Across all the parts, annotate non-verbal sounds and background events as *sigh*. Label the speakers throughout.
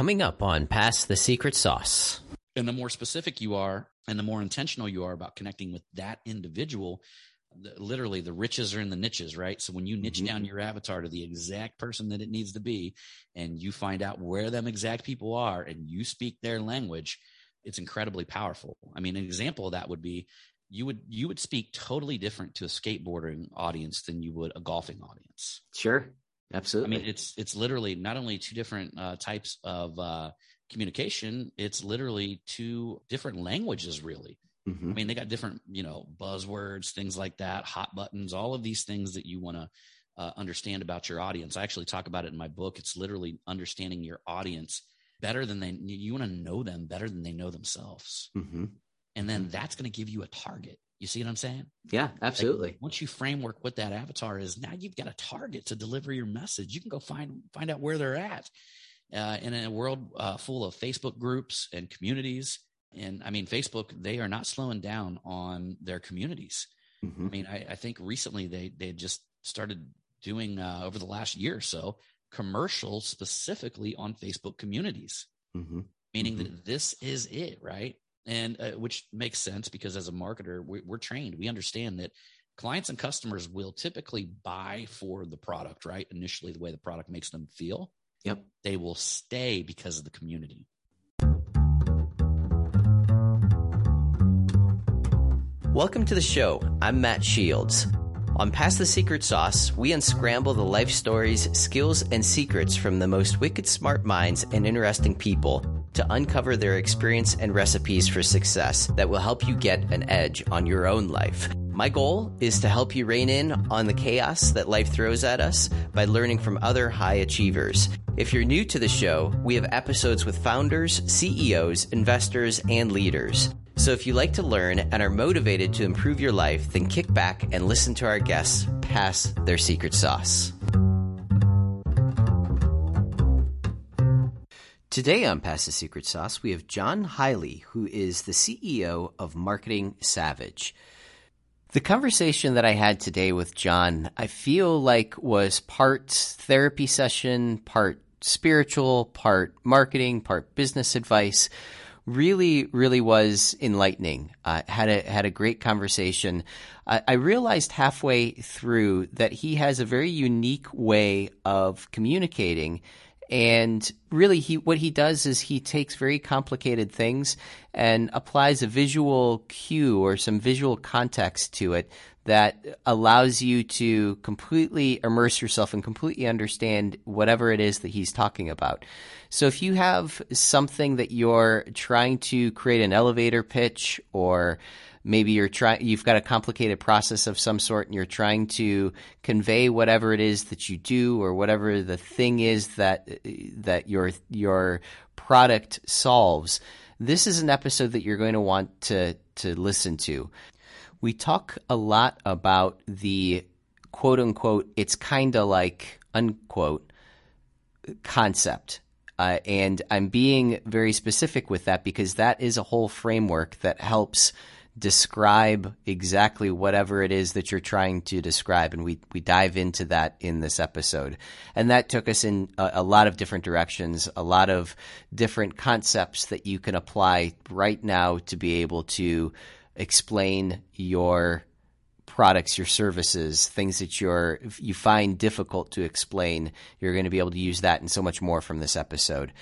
Speaker 1: coming up on Pass the Secret Sauce.
Speaker 2: And the more specific you are and the more intentional you are about connecting with that individual, the, literally the riches are in the niches, right? So when you niche mm-hmm. down your avatar to the exact person that it needs to be, and you find out where them exact people are and you speak their language, it's incredibly powerful. I mean, an example of that would be you would you would speak totally different to a skateboarding audience than you would a golfing audience.
Speaker 1: Sure, absolutely.
Speaker 2: I mean, it's it's literally not only two different uh, types of uh, communication; it's literally two different languages, really. Mm-hmm. I mean, they got different, you know, buzzwords, things like that, hot buttons, all of these things that you want to uh, understand about your audience. I actually talk about it in my book. It's literally understanding your audience better than they. You want to know them better than they know themselves, mm-hmm. and then mm-hmm. that's going to give you a target. You see what I'm saying?
Speaker 1: Yeah, absolutely.
Speaker 2: Like once you framework what that avatar is, now you've got a target to deliver your message. You can go find find out where they're at. Uh, in a world uh, full of Facebook groups and communities, and I mean, Facebook, they are not slowing down on their communities. Mm-hmm. I mean, I, I, think recently they they just started doing uh, over the last year or so commercials specifically on Facebook communities, mm-hmm. meaning mm-hmm. that this is it, right? And uh, which makes sense because as a marketer, we, we're trained. We understand that clients and customers will typically buy for the product, right? Initially, the way the product makes them feel.
Speaker 1: Yep.
Speaker 2: They will stay because of the community.
Speaker 1: Welcome to the show. I'm Matt Shields. On Pass the Secret Sauce, we unscramble the life stories, skills, and secrets from the most wicked smart minds and interesting people to uncover their experience and recipes for success that will help you get an edge on your own life. My goal is to help you rein in on the chaos that life throws at us by learning from other high achievers. If you're new to the show, we have episodes with founders, CEOs, investors, and leaders. So if you like to learn and are motivated to improve your life, then kick back and listen to our guests pass their secret sauce. Today on Pass the Secret Sauce, we have John Highley, who is the CEO of Marketing Savage. The conversation that I had today with John, I feel like was part therapy session, part spiritual, part marketing, part business advice really, really was enlightening. Uh, had a had a great conversation. I, I realized halfway through that he has a very unique way of communicating. And really, he what he does is he takes very complicated things and applies a visual cue or some visual context to it that allows you to completely immerse yourself and completely understand whatever it is that he's talking about. So if you have something that you're trying to create an elevator pitch or maybe you're trying you've got a complicated process of some sort and you're trying to convey whatever it is that you do or whatever the thing is that that your your product solves this is an episode that you're going to want to to listen to we talk a lot about the quote unquote, it's kind of like unquote concept. Uh, and I'm being very specific with that because that is a whole framework that helps describe exactly whatever it is that you're trying to describe. And we, we dive into that in this episode. And that took us in a, a, lot of different directions, a lot of different concepts that you can apply right now to be able to explain your products, your services, things that you're you find difficult to explain. You're going to be able to use that and so much more from this episode.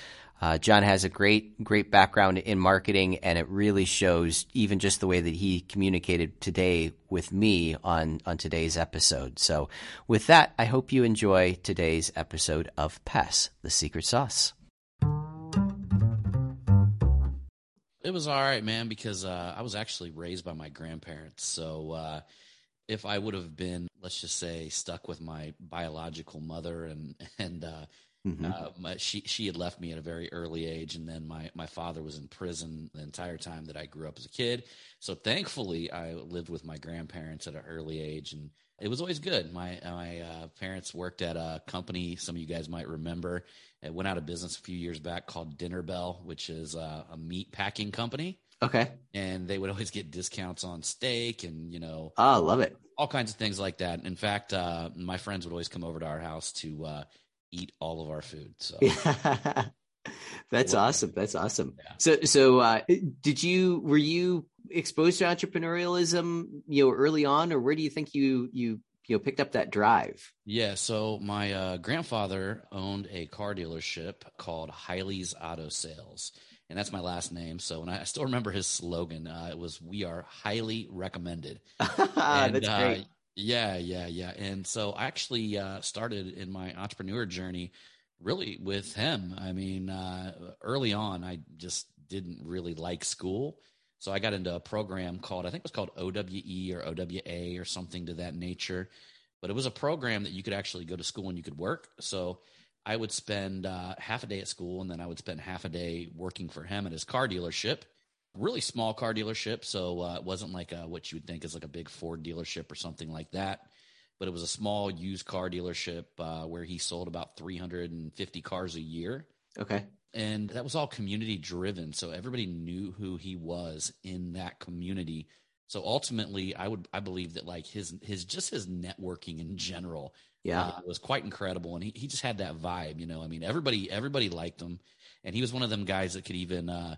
Speaker 1: Uh, John has a great, great background in marketing, and it really shows even just the way that he communicated today with me on, on today's episode. So, with that, I hope you enjoy today's episode of Pass the Secret Sauce.
Speaker 2: It was all right, man, because uh, I was actually raised by my grandparents. So uh, if I would have been, let's just say, stuck with my biological mother and and uh, mm-hmm. Uh, my, she she had left me at a very early age, and then my my father was in prison the entire time that I grew up as a kid. So thankfully, I lived with my grandparents at an early age, and it was always good. My my uh, parents worked at a company some of you guys might remember it went out of business a few years back called Dinner Bell, which is uh, a meat packing company.
Speaker 1: Okay.
Speaker 2: And they would *laughs* always get discounts on steak and, you know,
Speaker 1: oh, I love it.
Speaker 2: All kinds of things like that. In fact, uh, my friends would always come over to our house to uh, eat all of our food. So *laughs*
Speaker 1: That's awesome. That's awesome. Yeah. So, so uh, did you were you exposed to entrepreneurialism, you know, early on, or where do you think you you you know picked up that drive?
Speaker 2: Yeah, so my uh, grandfather owned a car dealership called Highley's Auto Sales, and that's my last name. So, and I still remember his slogan. Uh, it was "We are highly recommended." *laughs*
Speaker 1: and, that's uh, great.
Speaker 2: Yeah, yeah, yeah. And so I actually uh, started in my entrepreneur journey really with him. I mean, uh, early on, I just didn't really like school. So I got into a program called, I think it was called OWE or OWA or something to that nature. But it was a program that you could actually go to school and you could work. So I would spend uh, half a day at school and then I would spend half a day working for him at his car dealership. Really small car dealership. So uh, it wasn't like a, what you would think is like a big Ford dealership or something like that. But it was a small used car dealership uh, where he sold about 350 cars a year.
Speaker 1: Okay
Speaker 2: and that was all community driven. So everybody knew who he was in that community. So ultimately i would i believe that like his his just his networking in general
Speaker 1: yeah. uh,
Speaker 2: was quite incredible. And he, he just had that vibe you know? I mean everybody everybody liked him. And he was one of them guys that could even uh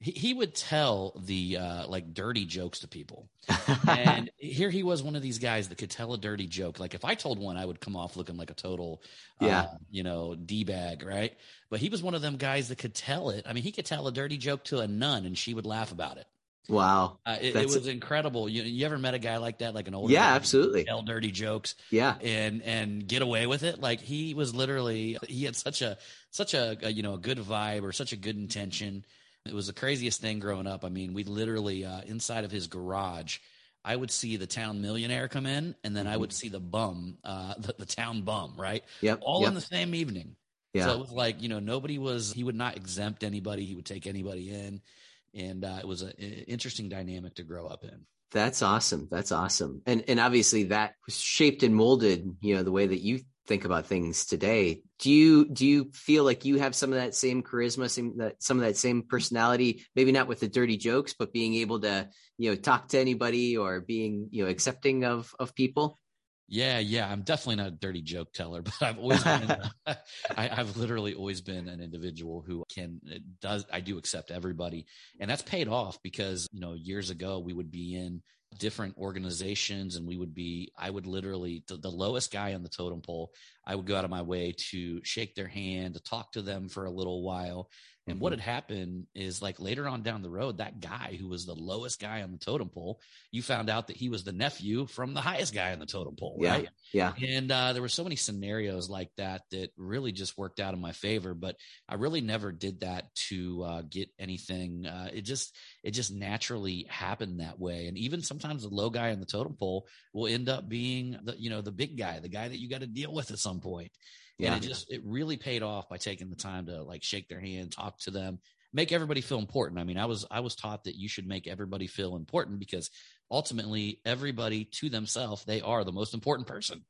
Speaker 2: he, he would tell the uh, like dirty jokes to people. *laughs* and here he was, one of these guys that could tell a dirty joke. Like if I told one, I would come off looking like a total,
Speaker 1: yeah, uh,
Speaker 2: you know, d bag, right? But he was one of them guys that could tell it. I mean, he could tell a dirty joke to a nun, and she would laugh about it.
Speaker 1: Wow,
Speaker 2: uh, it, it, was incredible. You, you ever met a guy like that, like an old
Speaker 1: yeah, absolutely
Speaker 2: tell dirty jokes,
Speaker 1: yeah,
Speaker 2: and and get away with it? Like he was literally he had such a such a, a you know a good vibe or such a good intention it was the craziest thing growing up. I mean, we literally uh, inside of his garage. I would see the town millionaire come in, and then mm-hmm. I would see the bum, uh, *laughs* the, the town bum, right?
Speaker 1: Yep.
Speaker 2: All
Speaker 1: yep.
Speaker 2: in the same evening.
Speaker 1: Yeah.
Speaker 2: So it was like, you know, nobody was, he would not exempt anybody. He would take anybody in. And uh, it was an interesting dynamic to grow up in.
Speaker 1: That's awesome. That's awesome. And and obviously that was shaped and molded, you know, the way that you think about things today. Do you do you feel like you have some of that same charisma, some that some of that same personality? Maybe not with the dirty jokes, but being able to you know talk to anybody or being you know accepting of of people.
Speaker 2: Yeah, yeah, I'm definitely not a dirty joke teller, *laughs* but I've always been, *laughs* I, have literally always been an individual who can does I do accept everybody, and that's paid off because you know years ago we would be in different organizations and we would be i would literally the, the, lowest guy on the totem pole i would go out of my way to shake their hand to talk to them for a little while and mm-hmm. what had happened is like later on down the road that guy who was the lowest guy on the totem pole you found out that he was the nephew from the highest guy on the totem pole
Speaker 1: yeah,
Speaker 2: right
Speaker 1: yeah
Speaker 2: and uh, there were so many scenarios like that that really just worked out in my favor but i really never did that to uh, get anything uh, it just it just naturally happened that way. And even sometimes the low guy on the totem pole will end up being the, you know, the big guy, the guy that you got to deal with at some point. Yeah. And it just, it really paid off by taking the time to like shake their hand, talk to them, make everybody feel important. I mean, I was, I was taught that you should make everybody feel important because ultimately everybody to themselves, they are the most important person.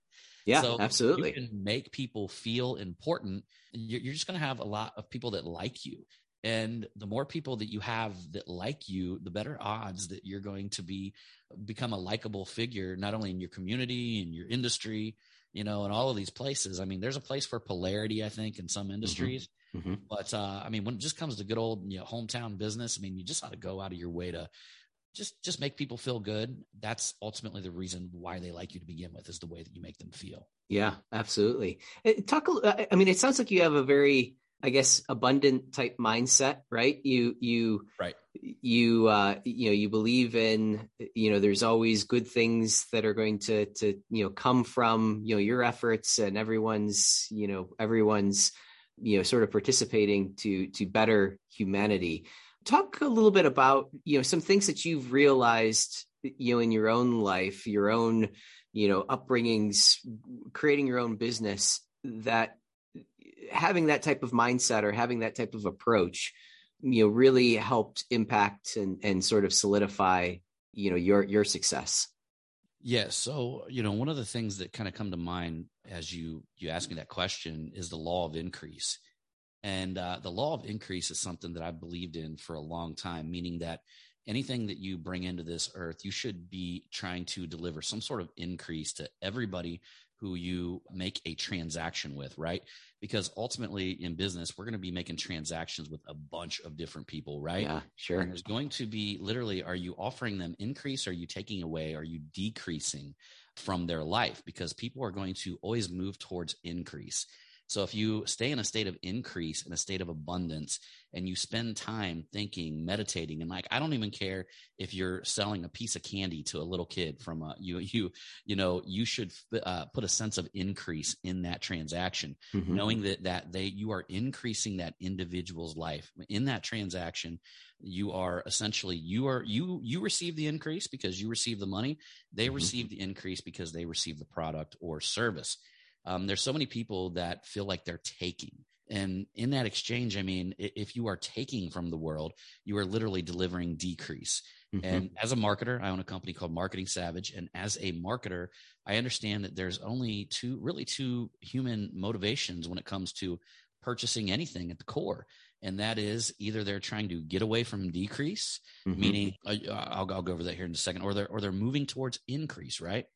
Speaker 1: Yeah, so absolutely.
Speaker 2: You can make people feel important. You're, you're just going to have a lot of people that like you. And the more people that you have that like you, the better odds that you're going to be become a likable figure, not only in your community, in your industry, you know, in all of these places. I mean, there's a place for polarity, I think, in some mm-hmm. industries. Mm-hmm. But uh, I mean, when it just comes to good old you know, hometown business, I mean, you just ought to go out of your way to just just make people feel good. That's ultimately the reason why they like you to begin with, is the way that you make them feel.
Speaker 1: Yeah, absolutely. Eh, talk. I mean, it sounds like you have a very I guess abundant type mindset, right? You you
Speaker 2: right
Speaker 1: you uh you know you believe in you know there's always good things that are going to to you know come from you know your efforts and everyone's you know everyone's you know sort of participating to to better humanity. Talk a little bit about you know some things that you've realized you know in your own life, your own you know upbringings, creating your own business that having that type of mindset or having that type of approach you know really helped impact and and sort of solidify you know your your success.
Speaker 2: Yeah so you know one of the things that kind of come to mind as you you ask me that question is the law of increase. And uh, the law of increase is something that i believed in for a long time meaning that anything that you bring into this earth you should be trying to deliver some sort of increase to everybody who you make a transaction with, right? Because ultimately in business, we're going to be making transactions with a bunch of different people, right?
Speaker 1: Yeah, sure.
Speaker 2: And there's going to be literally, are you offering them increase? Are you taking away? Are you decreasing from their life? Because people are going to always move towards increase. So if you stay in a state of increase, in a state of abundance, and you spend time thinking, meditating, and like I don't even care if you're selling a piece of candy to a little kid from a you you you know you should uh, put a sense of increase in that transaction, mm-hmm. knowing that that they you are increasing that individual's life in that transaction. You are essentially you are you you receive the increase because you receive the money. They mm-hmm. receive the increase because they receive the product or service. Um, there's so many people that feel like they're taking. And in that exchange, I mean, if you are taking from the world, you are literally delivering decrease. Mm-hmm. And as a marketer, I own a company called Marketing Savage. And as a marketer, I understand that there's only two, really two human motivations when it comes to purchasing anything at the core. And that is either they're trying to get away from decrease, mm-hmm. meaning uh, I'll, I'll go over that here in a second, or they're, or they're moving towards increase, right?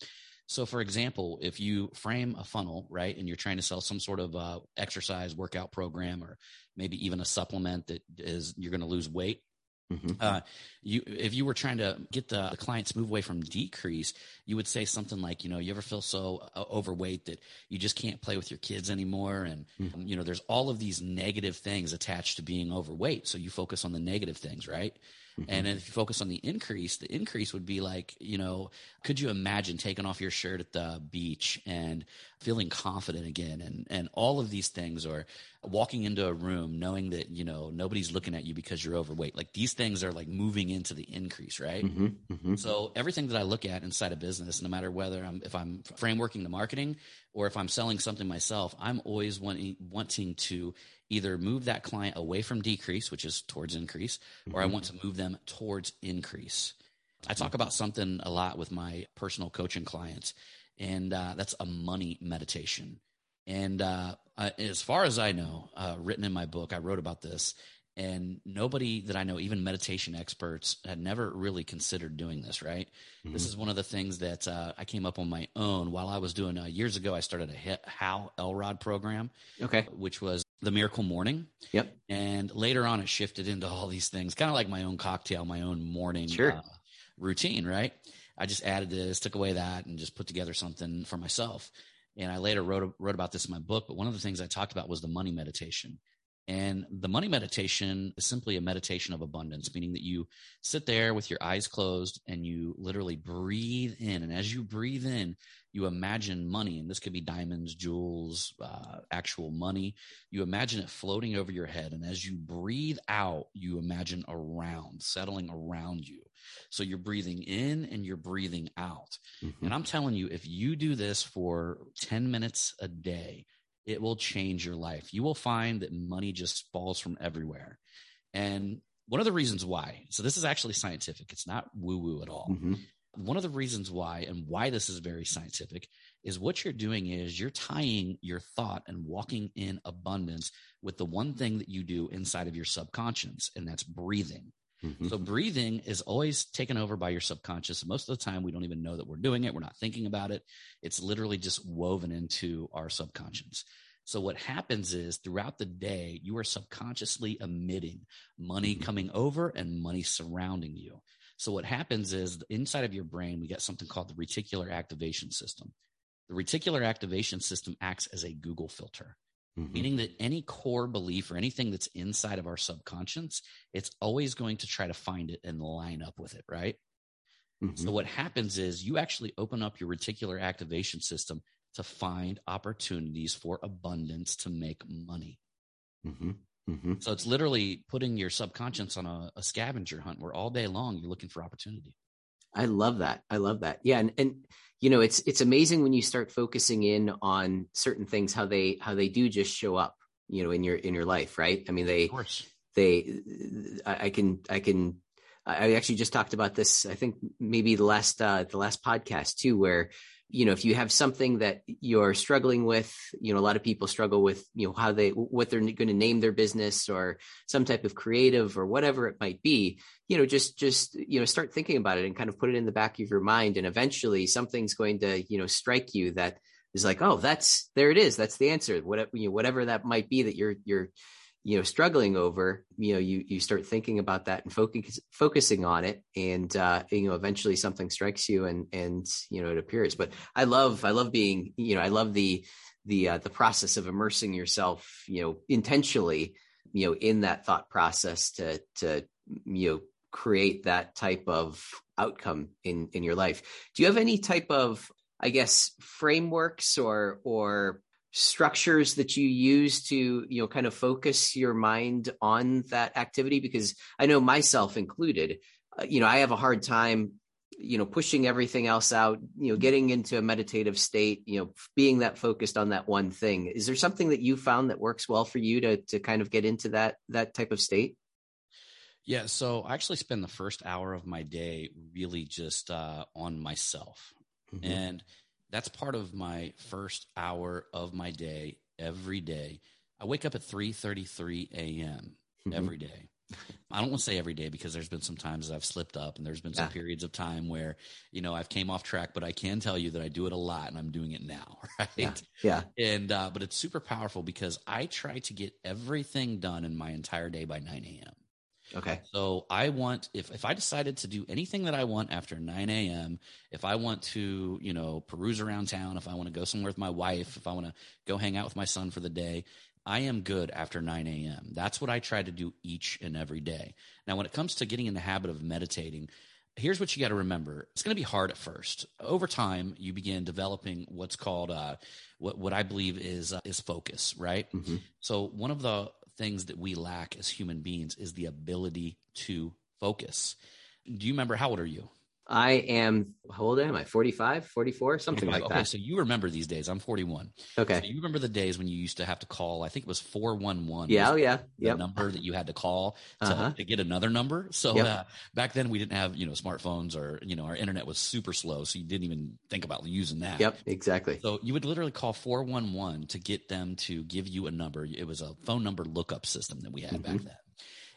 Speaker 2: So, for example, if you frame a funnel, right, and you're trying to sell some sort of uh, exercise workout program or maybe even a supplement that is you're going to lose weight. Mm-hmm. Uh, you, if you were trying to get the, the clients move away from decrease, you would say something like, you know, you ever feel so uh, overweight that you just can't play with your kids anymore, and mm-hmm. you know, there's all of these negative things attached to being overweight. So you focus on the negative things, right? Mm-hmm. And if you focus on the increase, the increase would be like, you know, could you imagine taking off your shirt at the beach and feeling confident again and and all of these things or walking into a room knowing that, you know, nobody's looking at you because you're overweight. Like these things are like moving into the increase, right? Mm-hmm. Mm-hmm. So everything that I look at inside a business, no matter whether I'm if I'm frameworking the marketing or if I'm selling something myself, I'm always wanting wanting to either move that client away from decrease, which is towards increase, or mm-hmm. I want to move them towards increase. I talk about something a lot with my personal coaching clients, and uh, that's a money meditation. And uh, as far as I know, uh, written in my book, I wrote about this, and nobody that I know, even meditation experts, had never really considered doing this. Right? Mm-hmm. This is one of the things that uh, I came up on my own while I was doing. Uh, years ago, I started a Hal Elrod program,
Speaker 1: okay,
Speaker 2: which was the Miracle Morning.
Speaker 1: Yep.
Speaker 2: And later on, it shifted into all these things, kind of like my own cocktail, my own morning
Speaker 1: sure. uh,
Speaker 2: routine, right? I just added this, took away that, and just put together something for myself. And I later wrote wrote about this in my book. But one of the things I talked about was the money meditation. And the money meditation is simply a meditation of abundance, meaning that you sit there with your eyes closed and you literally breathe in. And as you breathe in, you imagine money, and this could be diamonds, jewels, uh, actual money. You imagine it floating over your head. And as you breathe out, you imagine around, settling around you. So you're breathing in and you're breathing out. Mm-hmm. And I'm telling you, if you do this for 10 minutes a day, it will change your life. You will find that money just falls from everywhere. And one of the reasons why, so this is actually scientific, it's not woo woo at all. Mm-hmm. One of the reasons why, and why this is very scientific, is what you're doing is you're tying your thought and walking in abundance with the one thing that you do inside of your subconscious, and that's breathing. Mm-hmm. So breathing is always taken over by your subconscious. Most of the time, we don't even know that we're doing it. We're not thinking about it. It's literally just woven into our subconscious. So what happens is throughout the day, you are subconsciously emitting money mm-hmm. coming over and money surrounding you. So what happens is inside of your brain, we get something called the reticular activation system. The reticular activation system acts as a Google filter. Mm-hmm. Meaning that any core belief or anything that's inside of our subconscious, it's always going to try to find it and line up with it, right? Mm-hmm. So, what happens is you actually open up your reticular activation system to find opportunities for abundance to make money. Mm-hmm. Mm-hmm. So it's literally putting your subconscious on a, a, scavenger hunt where all day long you're looking for opportunity.
Speaker 1: I love that. I love that. Yeah, and and you know it's it's amazing when you start focusing in on certain things how they how they do just show up. You know, in your in your life, right? I mean, they they I, I can I can I actually just talked about this. I think maybe the last uh, the last podcast too, where you know if you have something that you're struggling with you know a lot of people struggle with you know how they what they're going to name their business or some type of creative or whatever it might be you know just just you know start thinking about it and kind of put it in the back of your mind and eventually something's going to you know strike you that is like, oh, that's there it is. That's the answer. Whatever you know, whatever that might be that you're you're you know struggling over you know you you start thinking about that and focus, focusing on it and uh you know eventually something strikes you and and you know it appears. But i love i love being you know i love the the uh, the process of immersing yourself you know intentionally you know in that thought process to to you know create that type of outcome in in your life. Do you have any type of i guess frameworks or or structures that you use to you know kind of focus your mind on that activity? Because i know myself included uh, you know i have a hard time you know pushing everything else out you know getting into a meditative state you know being that focused on that one thing. Is there something that you found that works well for you to to kind of get into that that type of state?
Speaker 2: Yeah so i actually spend the first hour of my day really just uh, on myself. Mm-hmm. and that's part of my first hour of my day every day. I wake up at 3:33 a.m. Mm-hmm. every day. I don't want to say every day because there's been some times that I've slipped up and there's been some yeah. periods of time where, you know, I've came off track, but I can tell you that I do it a lot and I'm doing it now. *laughs* Right.
Speaker 1: Yeah. yeah.
Speaker 2: And, uh, but it's super powerful because I try to get everything done in my entire day by 9 a.m.
Speaker 1: Okay.
Speaker 2: So I want if if I decided to do anything that I want after 9 a.m., if I want to, you know, peruse around town, if I want to go somewhere with my wife, if I want to go hang out with my son for the day, I am good after 9 a.m. That's what I try to do each and every day. Now, when it comes to getting in the habit of meditating, here's what you got to remember it's going to be hard at first over time you begin developing what's called uh, what, what i believe is uh, is focus right mm-hmm. so one of the things that we lack as human beings is the ability to focus. Do you remember how old are you?
Speaker 1: I am, how old am I? 45, 44, something like
Speaker 2: okay,
Speaker 1: that.
Speaker 2: So you remember these days. I'm 41.
Speaker 1: Okay.
Speaker 2: So you remember the days when you used to have to call, I think it was 411.
Speaker 1: Yeah, oh, yeah.
Speaker 2: The yep. number that you had to call to, uh-huh. to get another number. So yep. uh, back then we didn't have, you know, smartphones or, you know, our internet was super slow. So you didn't even think about using that.
Speaker 1: Yep, exactly.
Speaker 2: So you would literally call 411 to get them to give you a number. It was a phone number lookup system that we had mm-hmm. back then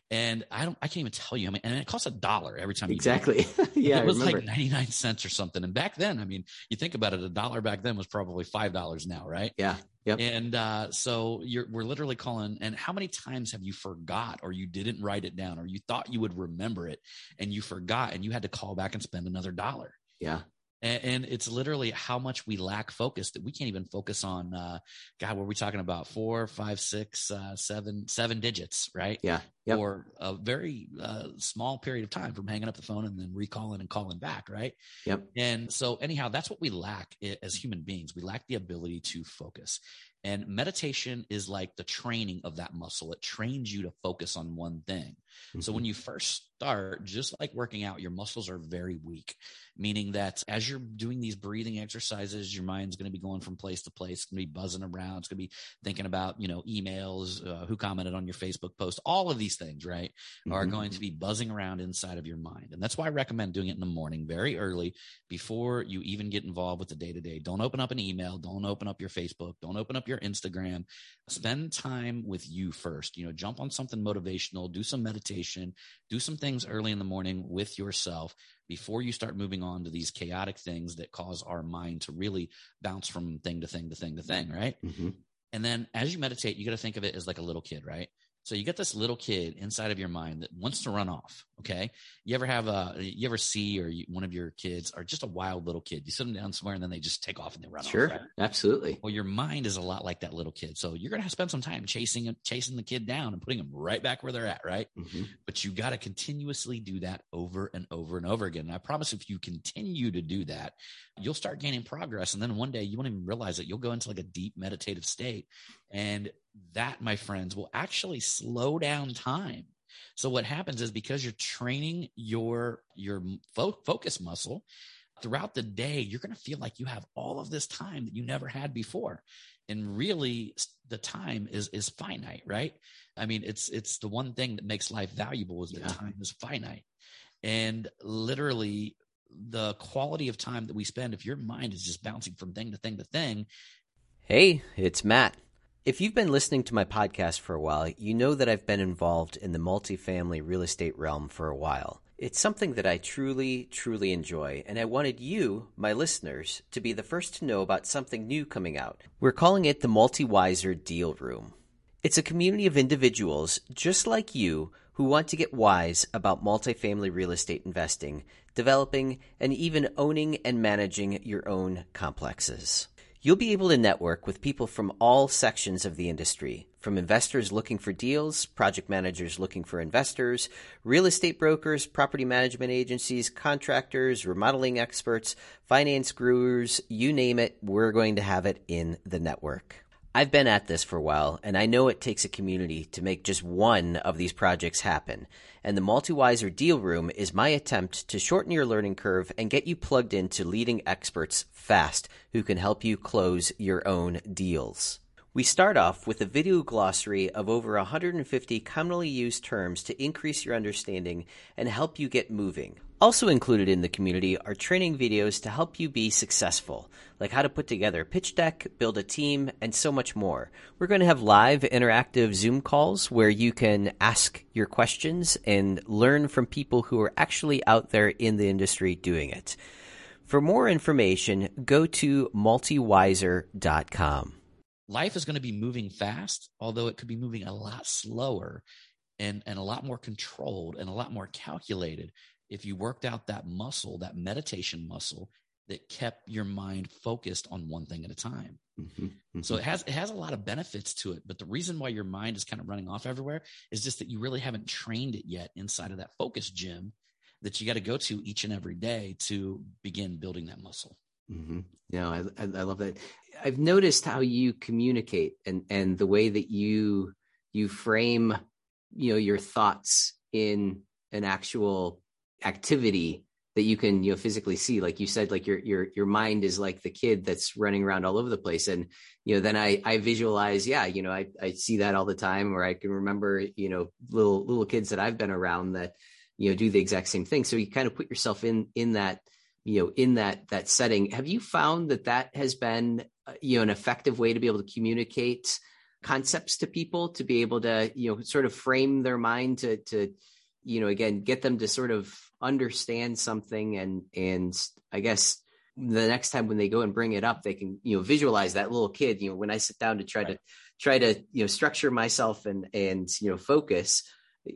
Speaker 2: and I don't, I can't even tell you. I mean, and it costs a dollar every time.
Speaker 1: Exactly. *laughs* yeah,
Speaker 2: it was like ninety nine cents or something. And back then, I mean, you think about it, a dollar back then was probably five dollars now, right?
Speaker 1: Yeah. Yep.
Speaker 2: And uh, so you're, we're literally calling. And how many times have you forgot, or you didn't write it down, or you thought you would remember it, and you forgot, and you had to call back and spend another dollar?
Speaker 1: Yeah
Speaker 2: and, and, it's literally how much we lack focus that we can't even focus on uh god what are we talking about? Four five six uh seven seven digits right?
Speaker 1: Yeah.
Speaker 2: Yep. for a very uh, small period of time from hanging up the phone and then recalling and calling back right?
Speaker 1: Yep.
Speaker 2: And so anyhow that's what we lack as human beings. We lack the ability to focus. And meditation is like the training of that muscle. It trains you to focus on one thing. Mm-hmm. So when you first start, just like working out, your muscles are very weak, meaning that as you're doing these breathing exercises, your mind's going to be going from place to place. It's going to be buzzing around. It's going to be thinking about, you know, emails, uh, who commented on your Facebook post, all of these things, right, mm-hmm. are going to be buzzing around inside of your mind. And that's why I recommend doing it in the morning very early before you even get involved with the day to day. Don't open up an email. Don't open up your Facebook. Don't open up your Instagram. Spend time with you first. You know, jump on something motivational, do some meditation, do some things early in the morning with yourself before you start moving on to these chaotic things that cause our mind to really bounce from thing to thing to thing to thing, right? Mm-hmm. And then as you meditate, you got to think of it as like a little kid, right? So you get this little kid inside of your mind that wants to run off. Okay. You ever have a, you ever see, or you, one of your kids are just a wild little kid. You sit them down somewhere and then they just take off and they run
Speaker 1: sure,
Speaker 2: off. Sure.
Speaker 1: Right? Absolutely.
Speaker 2: Well, your mind is a lot like that little kid. So you're going to spend some time chasing, chasing the kid down and putting them right back where they're at. Right. Mm-hmm. But you got to continuously do that over and over and over again. And I promise if you continue to do that, you'll start gaining progress. And then one day you won't even realize it. You'll go into like a deep meditative state and that, my friends, will actually slow down time. So what happens is because you're training your your fo- focus muscle throughout the day, you're going to feel like you have all of this time that you never had before. And really the time is is finite, right? I mean, it's it's the one thing that makes life valuable is that yeah. time is finite. And literally the quality of time that we spend if your mind is just bouncing from thing to thing to thing.
Speaker 1: Hey, it's Matt. If you've been listening to my podcast for a while, you know that I've been involved in the multifamily real estate realm for a while. It's something that I truly, truly enjoy, and I wanted you, my listeners, to be the first to know about something new coming out. We're calling it the Multi-Wiser Deal Room. It's a community of individuals just like you who want to get wise about multifamily real estate investing, developing, and even owning and managing your own complexes. You'll be able to network with people from all sections of the industry, from investors looking for deals, project managers looking for investors, real estate brokers, property management agencies, contractors, remodeling experts, finance gurus, you name it, we're going to have it in the network. I've been at this for a while, and I know it takes a community to make just one of these projects happen. And the Multi-Wiser Deal Room is my attempt to shorten your learning curve and get you plugged into leading experts fast who can help you close your own deals. We start off with a video glossary of over 150 commonly used terms to increase your understanding and help you get moving. Also included in the community are training videos to help you be successful, like how to put together a pitch deck, build a team, and so much more. We're going to have live interactive Zoom calls where you can ask your questions and learn from people who are actually out there in the industry doing it. For more information, go to multiwiser.com
Speaker 2: life is going to be moving fast, although it could be moving a lot slower and, and a lot more controlled and a lot more calculated if you worked out that muscle, that meditation muscle that kept your mind focused on one thing at a time. Mm-hmm, mm-hmm. So it has it has a lot of benefits to it, but the reason why your mind is kind of running off everywhere is just that you really haven't trained it yet inside of that focus gym that you got to go to each and every day to begin building that muscle.
Speaker 1: Mm-hmm. Yeah, I, I love that. I've noticed how you communicate and and the way that you you frame you know your thoughts in an actual activity that you can you know physically see. Like you said like your your your mind is like the kid that's running around all over the place. And you know then i i visualize yeah you know i i see that all the time or i can remember you know little little kids that i've been around that you know do the exact same thing. So you kind of put yourself in in that you know in that that setting. Have you found that that has been uh, you know an effective way to be able to communicate concepts to people to be able to you know sort of frame their mind to to you know again get them to sort of understand something and and i guess the next time when they go and bring it up they can you know visualize that little kid you know when i sit down to try right. to try to you know structure myself and and you know focus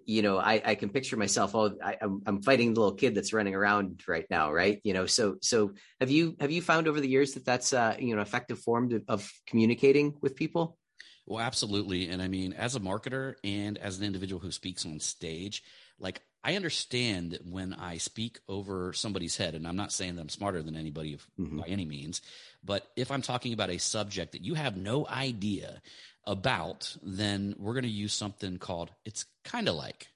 Speaker 1: you know, I, I can picture myself. Oh, I, am I'm, I'm fighting the little kid that's running around right now, right? You know, so so have you have you found over the years that that's uh, you know effective form to, of communicating with people?
Speaker 2: Well, absolutely. And I mean, as a marketer and as an individual who speaks on stage, like I understand that when I speak over somebody's head, and I'm not saying that I'm smarter than anybody mm-hmm. by any means, but if I'm talking about a subject that you have no idea about, then we're going to use something called it's kind of like.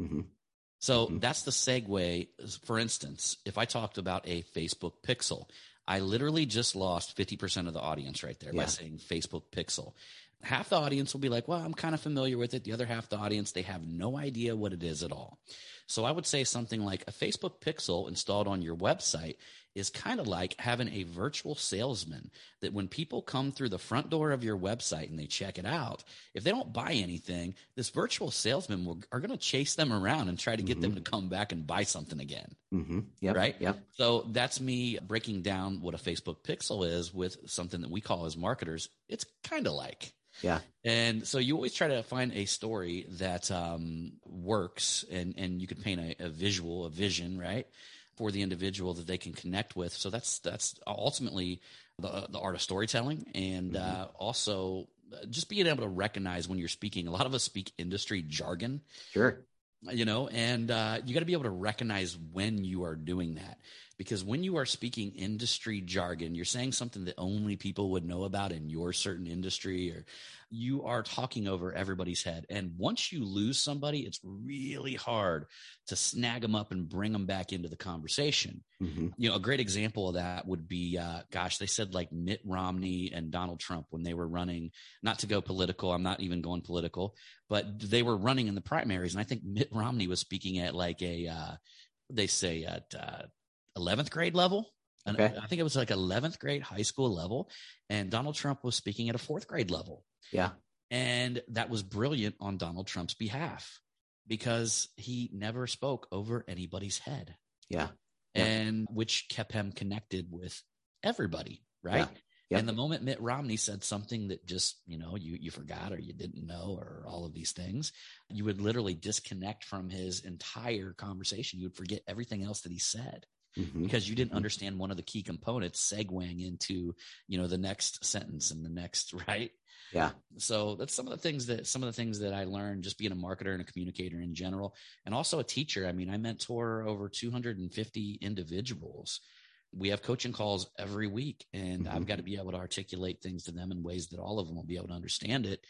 Speaker 2: Mm-hmm. So mm-hmm. that's the segue. For instance, if I talked about a Facebook pixel, I literally just lost 50% of the audience right there yeah. by saying Facebook pixel. Half the audience will be like, well, I'm kind of familiar with it. The other half the audience, they have no idea what it is at all. So I would say something like a Facebook pixel installed on your website is kind of like having a virtual salesman that when people come through the front door of your website and they check it out, if they don't buy anything, this virtual salesman will, are going to chase them around and try to get mm-hmm. them to come back and buy something again. Mm-hmm. Yep. Right.
Speaker 1: Yep.
Speaker 2: So that's me breaking down what a Facebook pixel is with something that we call as marketers. It's kind of like.
Speaker 1: Yeah.
Speaker 2: And so you always try to find a story that um, works and, and you can paint a, a visual, a vision, right? for the individual that they can connect with. So that's that's ultimately the the art of storytelling, and mm-hmm. uh, also uh, just being able to recognize when you're speaking. A lot of us speak industry jargon.
Speaker 1: Sure.
Speaker 2: You know, and uh, you got to be able to recognize when you are doing that because when you are speaking industry jargon, you're saying something that only people would know about in your certain industry, or you are talking over everybody's head. And once you lose somebody, it's really hard to snag them up and bring them back into the conversation. Mm-hmm. You know, a great example of that would be, uh, gosh, they said like Mitt Romney and Donald Trump when they were running, not to go political, I'm not even going political, but they were running in the primaries. And I think Mitt Romney was speaking at like a, uh, they say at, uh, 11th grade level. Okay. I think it was like 11th grade high school level. And Donald Trump was speaking at a fourth grade level.
Speaker 1: Yeah.
Speaker 2: And that was brilliant on Donald Trump's behalf. because he never spoke over anybody's head.
Speaker 1: Yeah.
Speaker 2: yeah. And which kept him connected with everybody, right? Yeah. Yeah. And the moment Mitt Romney said something that just, you know, you, you forgot or you didn't know or all of these things, you would literally disconnect from his entire conversation. You would forget everything else that he said. Mm-hmm. because you didn't mm-hmm. understand one of the key components segueing into you know the next sentence and the next *laughs* right?
Speaker 1: Yeah.
Speaker 2: So that's some of the things that some of the things that i learned just being a marketer and a communicator in general and also a teacher. I mean i mentor over 250 individuals. We have coaching calls every week and mm-hmm. i've got to be able to articulate things to them in ways that all of them will be able to understand it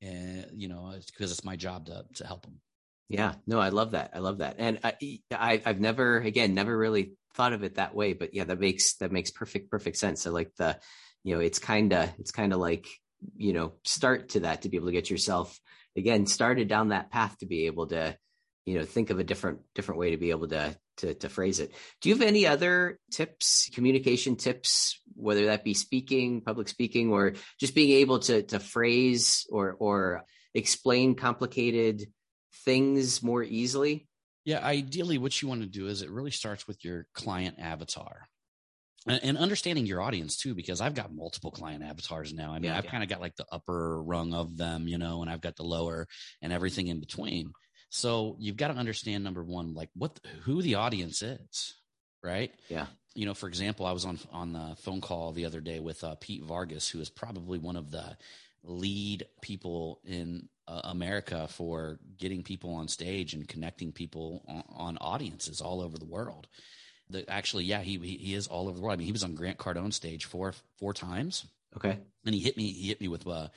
Speaker 2: and you know because it's my job to to help them.
Speaker 1: Yeah. No i love that. I love that. And i, I i've never again never really thought of it that way but yeah that makes that makes perfect perfect sense so like the you know it's kind of it's kind of like you know start to that to be able to get yourself again started down that path to be able to you know think of a different different way to be able to to, to phrase it. Do you have any other tips, communication tips, whether that be speaking, public speaking, or just being able to to phrase or or explain complicated things more easily?
Speaker 2: Yeah, ideally, what you want to do is it really starts with your client avatar and, understanding your audience too, because I've got multiple client avatars now. I mean, yeah, I've yeah. kind of got like the upper rung of them, you know, and I've got the lower and everything in between. So you've got to understand number one, like what who the audience is, right?
Speaker 1: Yeah.
Speaker 2: You know, for example, I was on on the phone call the other day with uh, Pete Vargas, who is probably one of the lead people in uh, America for getting people on stage and connecting people on, on audiences all over the world. The, actually, yeah, he, he, is all over the world. I mean, he was on Grant Cardone stage four four times.
Speaker 1: Okay,
Speaker 2: and he hit me. He hit me with uh,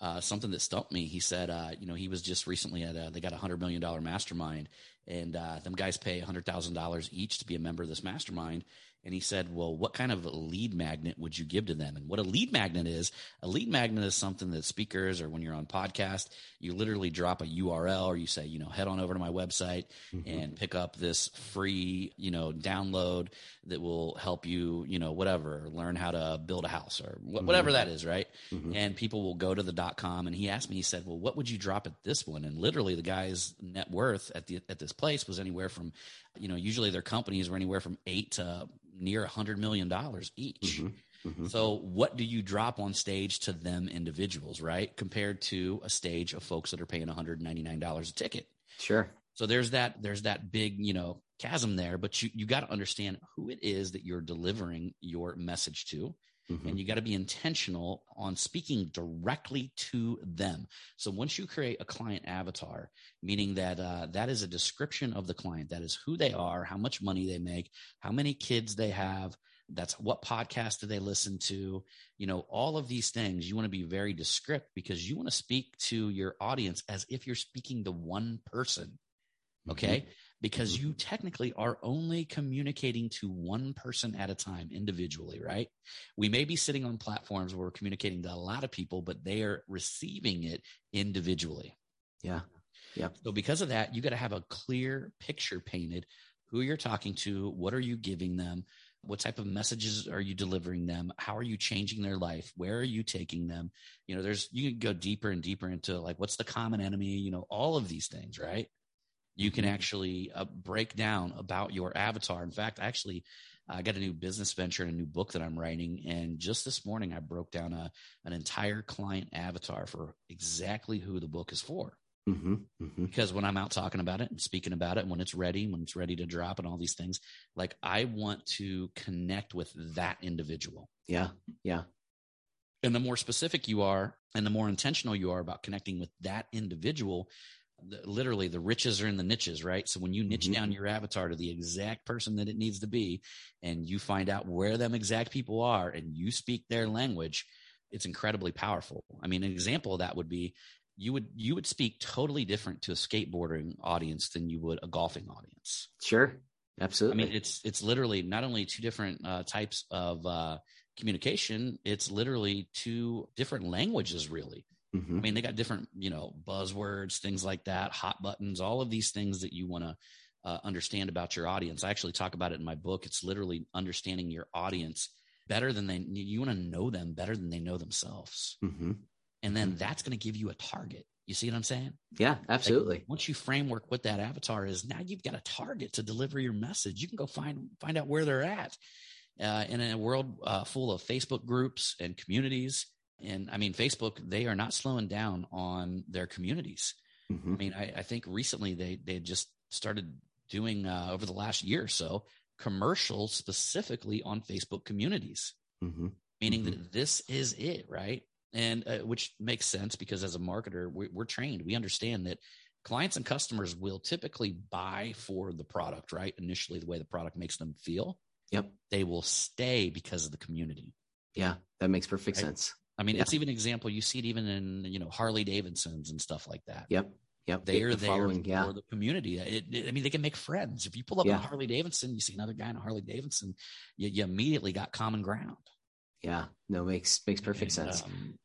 Speaker 2: uh, something that stumped me. He said, uh, you know, he was just recently at a, they got a hundred million dollar mastermind, and uh, them guys pay a hundred thousand dollars each to be a member of this mastermind. And he said, Well, what kind of lead magnet would you give to them? And what a lead magnet is, a lead magnet is something that speakers or when you're on podcast, you literally drop a URL or you say, you know, head on over to my website mm-hmm. and pick up this free, you know, download that will help you, you know, whatever, learn how to build a house or wh- mm-hmm. whatever that is, right? Mm-hmm. And people will go to the dot com. And he asked me, he said, Well, what would you drop at this one? And literally the guy's net worth at the at this place was anywhere from, you know, usually their companies were anywhere from eight to near a hundred million dollars each. Mm-hmm. Mm-hmm. So what do you drop on stage to them individuals, right? Compared to a stage of folks that are paying $199 a ticket.
Speaker 1: Sure.
Speaker 2: So there's that, there's that big, you know, chasm there, but you, you got to understand who it is that you're delivering your message to. Mm-hmm. And you got to be intentional on speaking directly to them. So once you create a client avatar, meaning that uh, that is a description of the client, that is who they are, how much money they make, how many kids they have, that's what podcast do they listen to, you know, all of these things. You want to be very descriptive because you want to speak to your audience as if you're speaking to one person. Okay. Mm-hmm because mm-hmm. you technically are only communicating to one person at a time individually, right? We may be sitting on platforms where we're communicating to a lot of people, but they are receiving it individually.
Speaker 1: Yeah. Yeah.
Speaker 2: So because of that, you got to have a clear picture painted who you're talking to, what are you giving them? What type of messages are you delivering them? How are you changing their life? Where are you taking them? You know, there's you can go deeper and deeper into like what's the common enemy, you know, all of these things, right? You can mm-hmm. actually uh, break down about your avatar. In fact, actually, I got a new business venture and a new book that I'm writing. And just this morning, I broke down a, an entire client avatar for exactly who the book is for. Mm-hmm, mm-hmm. Because when I'm out talking about it and speaking about it, and when it's ready, when it's ready to drop, and all these things, like I want to connect with that individual.
Speaker 1: Yeah. Yeah.
Speaker 2: And the more specific you are, and the more intentional you are about connecting with that individual, literally the riches are in the niches, right? So when you niche mm-hmm. down your avatar to the exact person that it needs to be, and you find out where them exact people are, and you speak their language, it's incredibly powerful. I mean, an example of that would be you would you would speak totally different to a skateboarding audience than you would a golfing audience.
Speaker 1: Sure, absolutely.
Speaker 2: I mean, it's it's literally not only two different uh, types of uh, communication; it's literally two different languages, really. Mm-hmm. I mean, they got different, you know, buzzwords, things like that, hot buttons, all of these things that you want to uh, understand about your audience. I actually talk about it in my book. It's literally understanding your audience better than they, you want to know them better than they know themselves. Mm-hmm. And then mm-hmm. that's going to give you a target. You see what I'm saying?
Speaker 1: Yeah, absolutely.
Speaker 2: Like once you framework what that avatar is, now you've got a target to deliver your message. You can go find find out where they're at. Uh, in a world uh, full of Facebook groups and communities, and I mean, Facebook, they are not slowing down on their communities. Mm-hmm. I mean, I, I, think recently they they just started doing uh, over the last year or so commercials specifically on Facebook communities, mm-hmm. meaning mm-hmm. that this is it, right? and uh, which makes sense because as a marketer we, we're trained we understand that clients and customers will typically buy for the product right initially the way the product makes them feel
Speaker 1: yep
Speaker 2: they will stay because of the community
Speaker 1: yeah that makes perfect right? sense
Speaker 2: i mean yeah. it's even an example you see it even in you know harley davidsons and stuff like that
Speaker 1: yep Yep,
Speaker 2: they are the there yeah. for the community. It, it, I mean, they can make friends. If you pull up yeah. a Harley Davidson, you see another guy in a Harley Davidson, you, you immediately got common ground.
Speaker 1: Yeah, no, makes makes perfect and, sense. Um,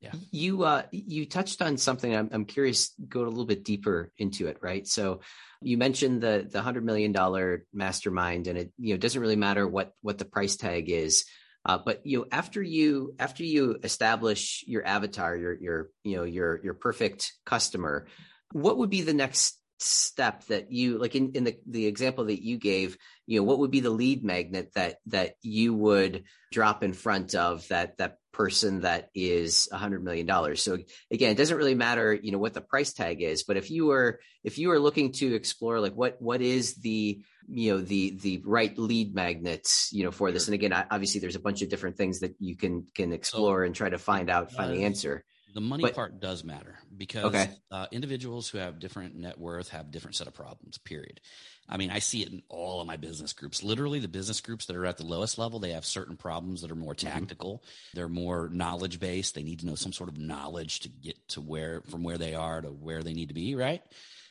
Speaker 2: yeah.
Speaker 1: You uh, you touched on something. I'm I'm curious. Go a little bit deeper into it, right? So, you mentioned the the hundred million dollar mastermind, and it you know doesn't really matter what what the price tag is. Uh, but you know, after you after you establish your avatar, your your you know your your perfect customer, what would be the next step that you like in, in the, the example that you gave you know what would be the lead magnet that that you would drop in front of that that person that is a hundred million dollars? So again it doesn't really matter you know what the price tag is but if you were if you were looking to explore like what what is the you know the the right lead magnets you know for this? And again obviously there's a bunch of different things that you can can explore and try to find out uh, find the answer
Speaker 2: the money but, part does matter because okay. uh, individuals who have different net worth have different set of problems. Period. I mean, I see it in all of my business groups. Literally, the business groups that are at the lowest level, they have certain problems that are more mm-hmm. tactical. Mm-hmm. They're more knowledge based. They need to know some sort of knowledge to get to where from where they are to where they need to be. Right.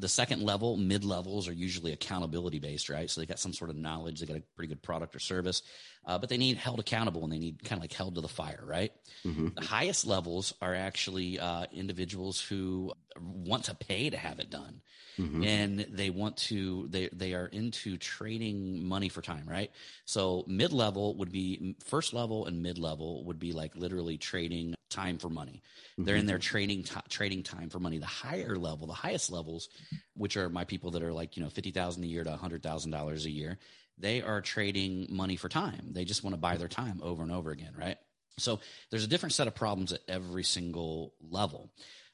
Speaker 2: The second level, mid levels, are usually accountability based, right? So they got some sort of knowledge, they got a pretty good product or service, uh, but they need held accountable and they need kind of like held to the fire, right? Mm-hmm. The highest levels are actually uh, individuals who want to pay to have it done. Mm-hmm. and they want to they they are into trading money for time right so mid level would be first level and mid level would be like literally trading time for money mm-hmm. they're in there trading t- trading time for money the higher level the highest levels which are my people that are like you know 50000 a year to $100000 a year they are trading money for time they just want to buy their time over and over again right so there's a different set of problems at every single level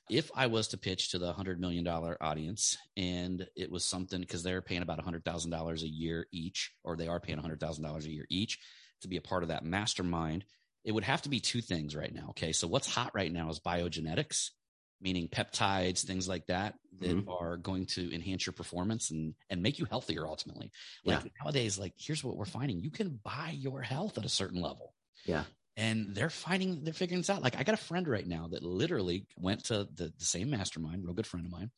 Speaker 2: if I was to pitch to the $100 million audience and it was something because they're paying about $100,000 a year each, or they are paying $100,000 a year each to be a part of that mastermind, it would have to be two things right now. Okay. So what's hot right now is biogenetics, meaning peptides, things like that, that mm-hmm. are going to enhance your performance and, and make you healthier ultimately. Like yeah. nowadays, like here's what we're finding. You can buy your health at a certain level.
Speaker 1: Yeah
Speaker 2: and they're finding they're figuring this out. Like i got a friend right now that literally went to the, the same mastermind real good friend of mine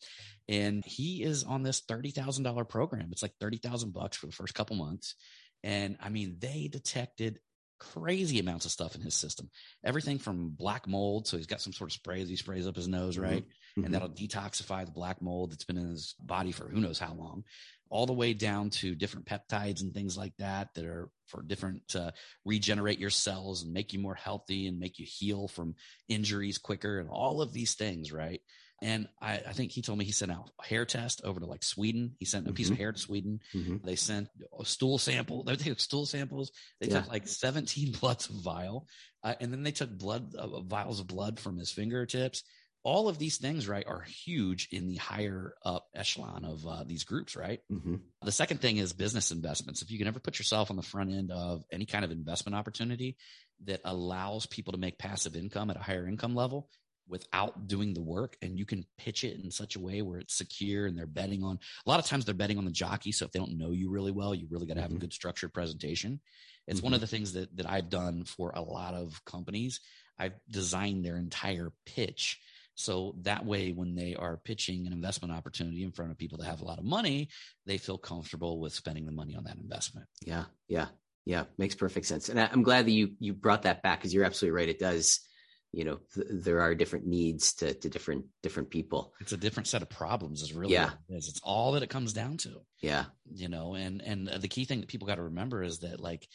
Speaker 2: and he is on this $30000 program. It's like 30000 bucks for the first couple months and i mean they detected crazy amounts of stuff in his system. Everything from black mold so he's got some sort of spray that he sprays up his nose right? Mm-hmm. and that'll detoxify the black mold that's been in his body for who knows how long all the way down to different peptides and things like that that are for different uh, regenerate your cells and make you more healthy and make you heal from injuries quicker and all of these things right and I, I think he told me he sent out a hair test over to like Sweden. He sent a piece mm-hmm. of hair to Sweden. Mm-hmm. They sent a stool sample. They took stool samples. They yeah. took like 17 *laughs* bloods of vial. Uh, and then they took blood uh, vials of blood from his fingertips all of these things, right, are huge in the higher up echelon of uh, these groups, right? Mm-hmm. The second thing is business investments. If you can ever put yourself on the front end of any kind of investment opportunity that allows people to make passive income at a higher income level without doing the work, and you can pitch it in such a way where it's secure and they're betting on a lot of times they're betting on the jockey. So if they don't know you really well, you really got to have mm-hmm. a good structured presentation. It's mm-hmm. one of the things that that I've done for a lot of companies. I've designed their entire pitch so that way, when they are pitching an investment opportunity in front of people that have a lot of money, they feel comfortable with spending the money on that investment.
Speaker 1: Yeah, yeah, yeah. Makes perfect sense. And I'm glad that you you brought that back because you're absolutely right. It does. You know, th- there are different needs to to different different people.
Speaker 2: It's a different set of problems. Is really yeah. It is. It's all that it comes down to.
Speaker 1: Yeah.
Speaker 2: You know, and and the key thing that people got to remember is that like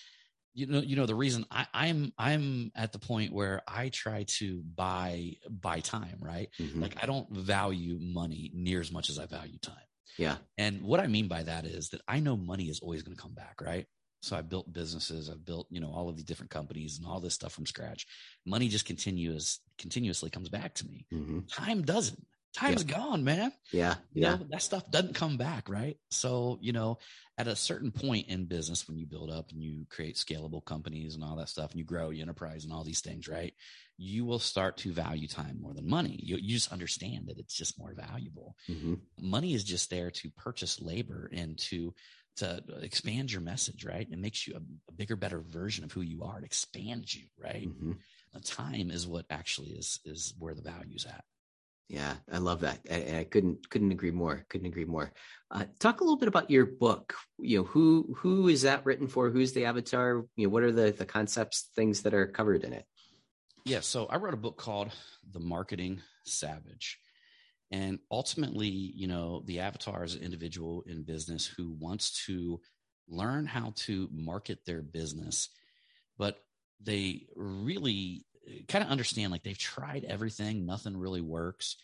Speaker 2: you know, you know the reason I, I'm I'm at the point where I try to buy buy time, right? Mm-hmm. Like I don't value money near as much as I value time.
Speaker 1: Yeah.
Speaker 2: And what I mean by that is that I know money is always going to come back, right? So I've built businesses, I've built, you know, all of these different companies and all this stuff from scratch. Money just continues continuously comes back to me. Mm-hmm. Time doesn't. Time's yeah. gone, man.
Speaker 1: Yeah. Yeah.
Speaker 2: know, that stuff doesn't come back, right? So, you know, at a certain point in business, when you build up and you create scalable companies and all that stuff, and you grow your enterprise and all these things, right? You will start to value time more than money. You, you just understand that it's just more valuable. Mm-hmm. Money is just there to purchase labor and to to expand your message, right? It makes you a, a bigger, better version of who you are. It expands you, right? Mm-hmm. Time is what actually is is where the value's at.
Speaker 1: Yeah, I love that. I, I couldn't couldn't agree more. Couldn't agree more. Uh, talk a little bit about your book. You know, who who is that written for? Who's the avatar? You know, what are the the concepts, things that are covered in it?
Speaker 2: Yeah, so I wrote a book called The Marketing Savage. And ultimately, you know, the avatar is an individual in business who wants to learn how to market their business, but they really kind of understand like they've tried everything, nothing really works.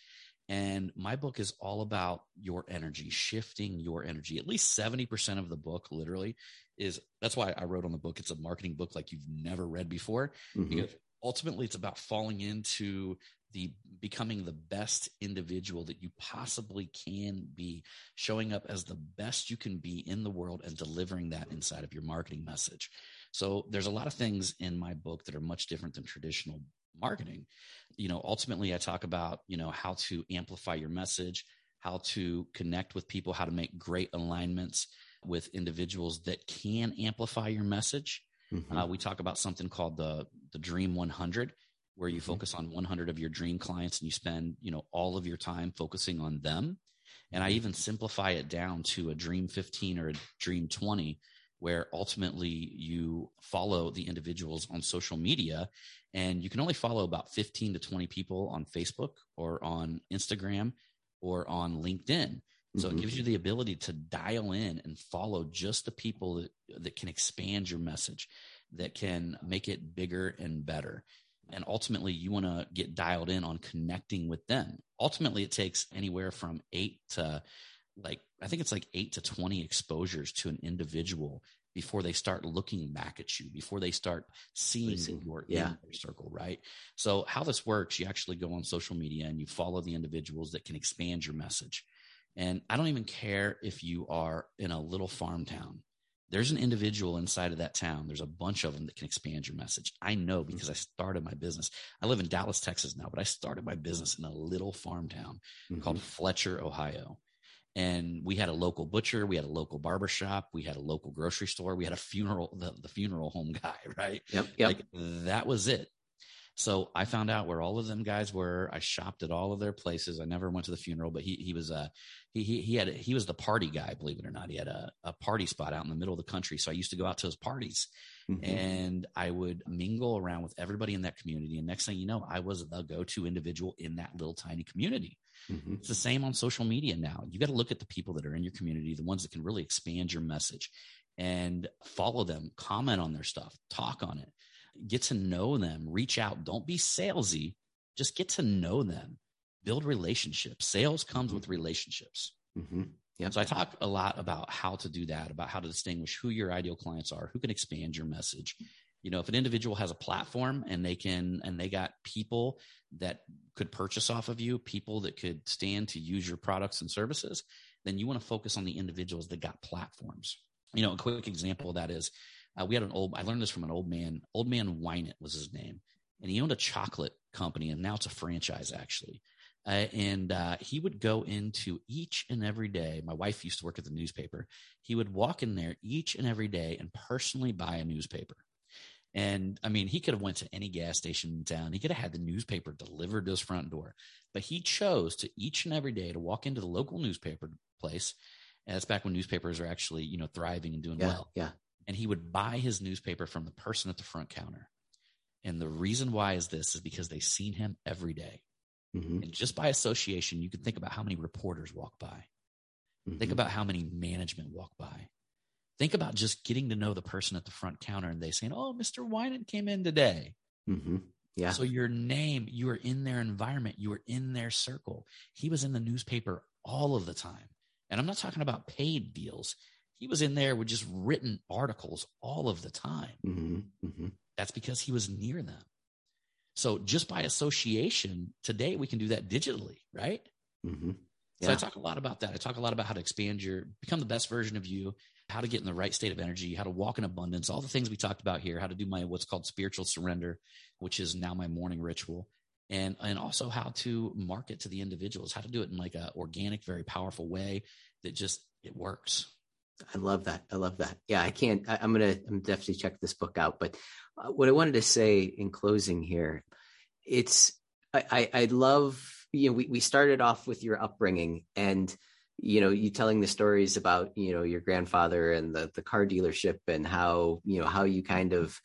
Speaker 2: And my book is all about your energy, shifting your energy. At least 70% of the book, literally, is that's why I wrote on the book. It's a marketing book like you've never read before, mm-hmm. because ultimately it's about falling into the becoming the best individual that you possibly can be, showing up as the best you can be in the world and delivering that inside of your marketing message. So there's a lot of things in my book that are much different than traditional marketing. You know, ultimately I talk about, you know, how to amplify your message, how to connect with people, how to make great alignments with individuals that can amplify your message. Mm-hmm. Uh, we talk about something called the the Dream 100, where you mm-hmm. focus on 100 of your dream clients and you spend you know all of your time focusing on them. And I mm-hmm. even simplify it down to a Dream 15 or a Dream 20, where ultimately you follow the individuals on social media and you can only follow about 15 to 20 people on Facebook or on Instagram or on LinkedIn. So mm-hmm. it gives you the ability to dial in and follow just the people that, that can expand your message, that can make it bigger and better. And ultimately, you want to get dialed in on connecting with them. Ultimately, it takes anywhere from eight to like I think it's like eight to 20 exposures to an individual before they start looking back at you, before they start seeing your yeah. circle, right? So how this works, you actually go on social media and you follow the individuals that can expand your message. And I don't even care if you are in a little farm town. There's an individual inside of that town. There's a bunch of them that can expand your message. I know because I started my business. I live in Dallas, Texas now, but I started my business in a little farm town mm-hmm. called Fletcher, Ohio and we had a local butcher we had a local barber shop we had a local grocery store we had a funeral the, the funeral home guy *laughs* right?
Speaker 1: Yep, yep.
Speaker 2: like that was it. So i found out where all of them guys were. I shopped at all of their places. I never went to the funeral but he he was a he he, he had a, he was the party guy believe it or not. He had a, a party spot out in the middle of the country. So i used to go out to his parties mm-hmm. and i would mingle around with everybody in that community. And next thing you know i was the go-to individual in that little tiny community Mm-hmm. It's the same on social media now. You got to look at the people that are in your community, the ones that can really expand your message and follow them, comment on their stuff, talk on it, get to know them, reach out. Don't be salesy, just get to know them, build relationships. Sales comes mm-hmm. with relationships. Mm-hmm. Yep. So I talk a lot about how to do that, about how to distinguish who your ideal clients are, who can expand your message, you know if an individual has a platform and they can and they got people that could purchase off of you people that could stand to use your products and services then you want to focus on the individuals that got platforms you know a quick example of that is uh, we had an old i learned this from an old man old man Wynant was his name and he owned a chocolate company and now it's a franchise actually uh, and uh, he would go into each and every day. My wife used to work at the newspaper. He would walk in there each and every day and personally buy a newspaper. And I mean, he could have went to any gas station in town. He could have had the newspaper delivered to his front door, but he chose to each and every day to walk into the local newspaper place. And that's back when newspapers are actually, you know, thriving and doing
Speaker 1: yeah,
Speaker 2: well.
Speaker 1: Yeah.
Speaker 2: And he would buy his newspaper from the person at the front counter. And the reason why is this is because they've seen him every day. Mm-hmm. And just by association, you can think about how many reporters walk by. Mm-hmm. Think about how many management walk by Think about just getting to know the person at the front counter and they saying, Oh, Mr. Winant came in today.
Speaker 1: Mm-hmm. Yeah.
Speaker 2: So your name, you were in their environment, you were in their circle. He was in the newspaper all of the time. And I'm not talking about paid deals. He was in there with just written articles all of the time.
Speaker 1: Mm-hmm. Mm-hmm.
Speaker 2: That's because he was near them. So just by association, today we can do that digitally, right?
Speaker 1: Mm-hmm.
Speaker 2: Yeah. So I talk a lot about that. I talk a lot about how to expand your, become the best version of you, how to get in the right state of energy, how to walk in abundance, all the things we talked about here, how to do my what's called spiritual surrender, which is now my morning ritual. And, and also how to market to the individuals, how to do it in like a organic, very powerful way that just it works.
Speaker 1: I love that. I love that. Yeah, I can't. I, am gonna. I'm definitely check this book out. But uh, what I wanted to say in closing here, it's. I, I, I love. You know, we we started off with your upbringing, and you know, you telling the stories about you know your grandfather and the the car dealership, and how you know how you kind of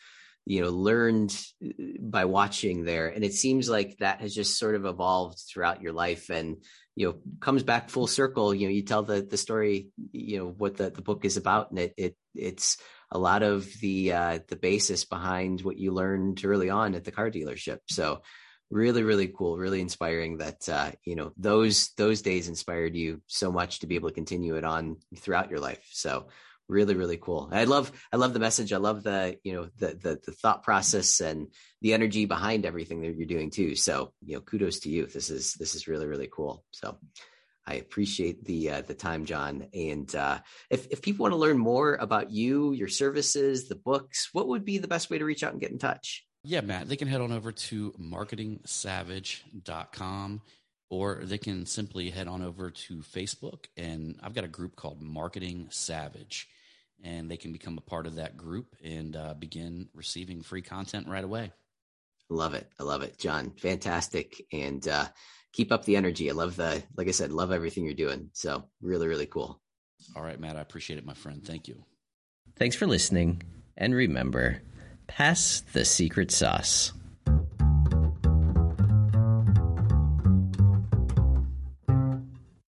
Speaker 1: you know learned uh, by watching there. And it seems like that has just sort of evolved throughout your life and you know comes back full circle. You know you tell the the story you know what the, the book is about and it, it it's a lot of the uh the basis behind what you learned early on at the car dealership. So really really cool really inspiring that uh you know those those days inspired you so much to be able to continue it on throughout your life. So really really cool. I love i love the message. I love the you know the, the the thought process and the energy behind everything that you're doing too. So you know kudos to you. This is this is really really cool. So i appreciate the uh, the time john. And uh if if people want to learn more about you your services the books what would be the best way to reach out and get in touch
Speaker 2: yeah matt they can head on over to marketingsavage.com or they can simply head on over to Facebook and I've got a group called Marketing Savage and they can become a part of that group and uh, begin receiving free content right away.
Speaker 1: Love it. I love it, John. Fantastic. And uh, keep up the energy. I love the, like I said, love everything you're doing. So really, really cool.
Speaker 2: All right, Matt. I appreciate it, my friend. Thank you.
Speaker 1: Thanks for listening. And remember, pass the secret sauce.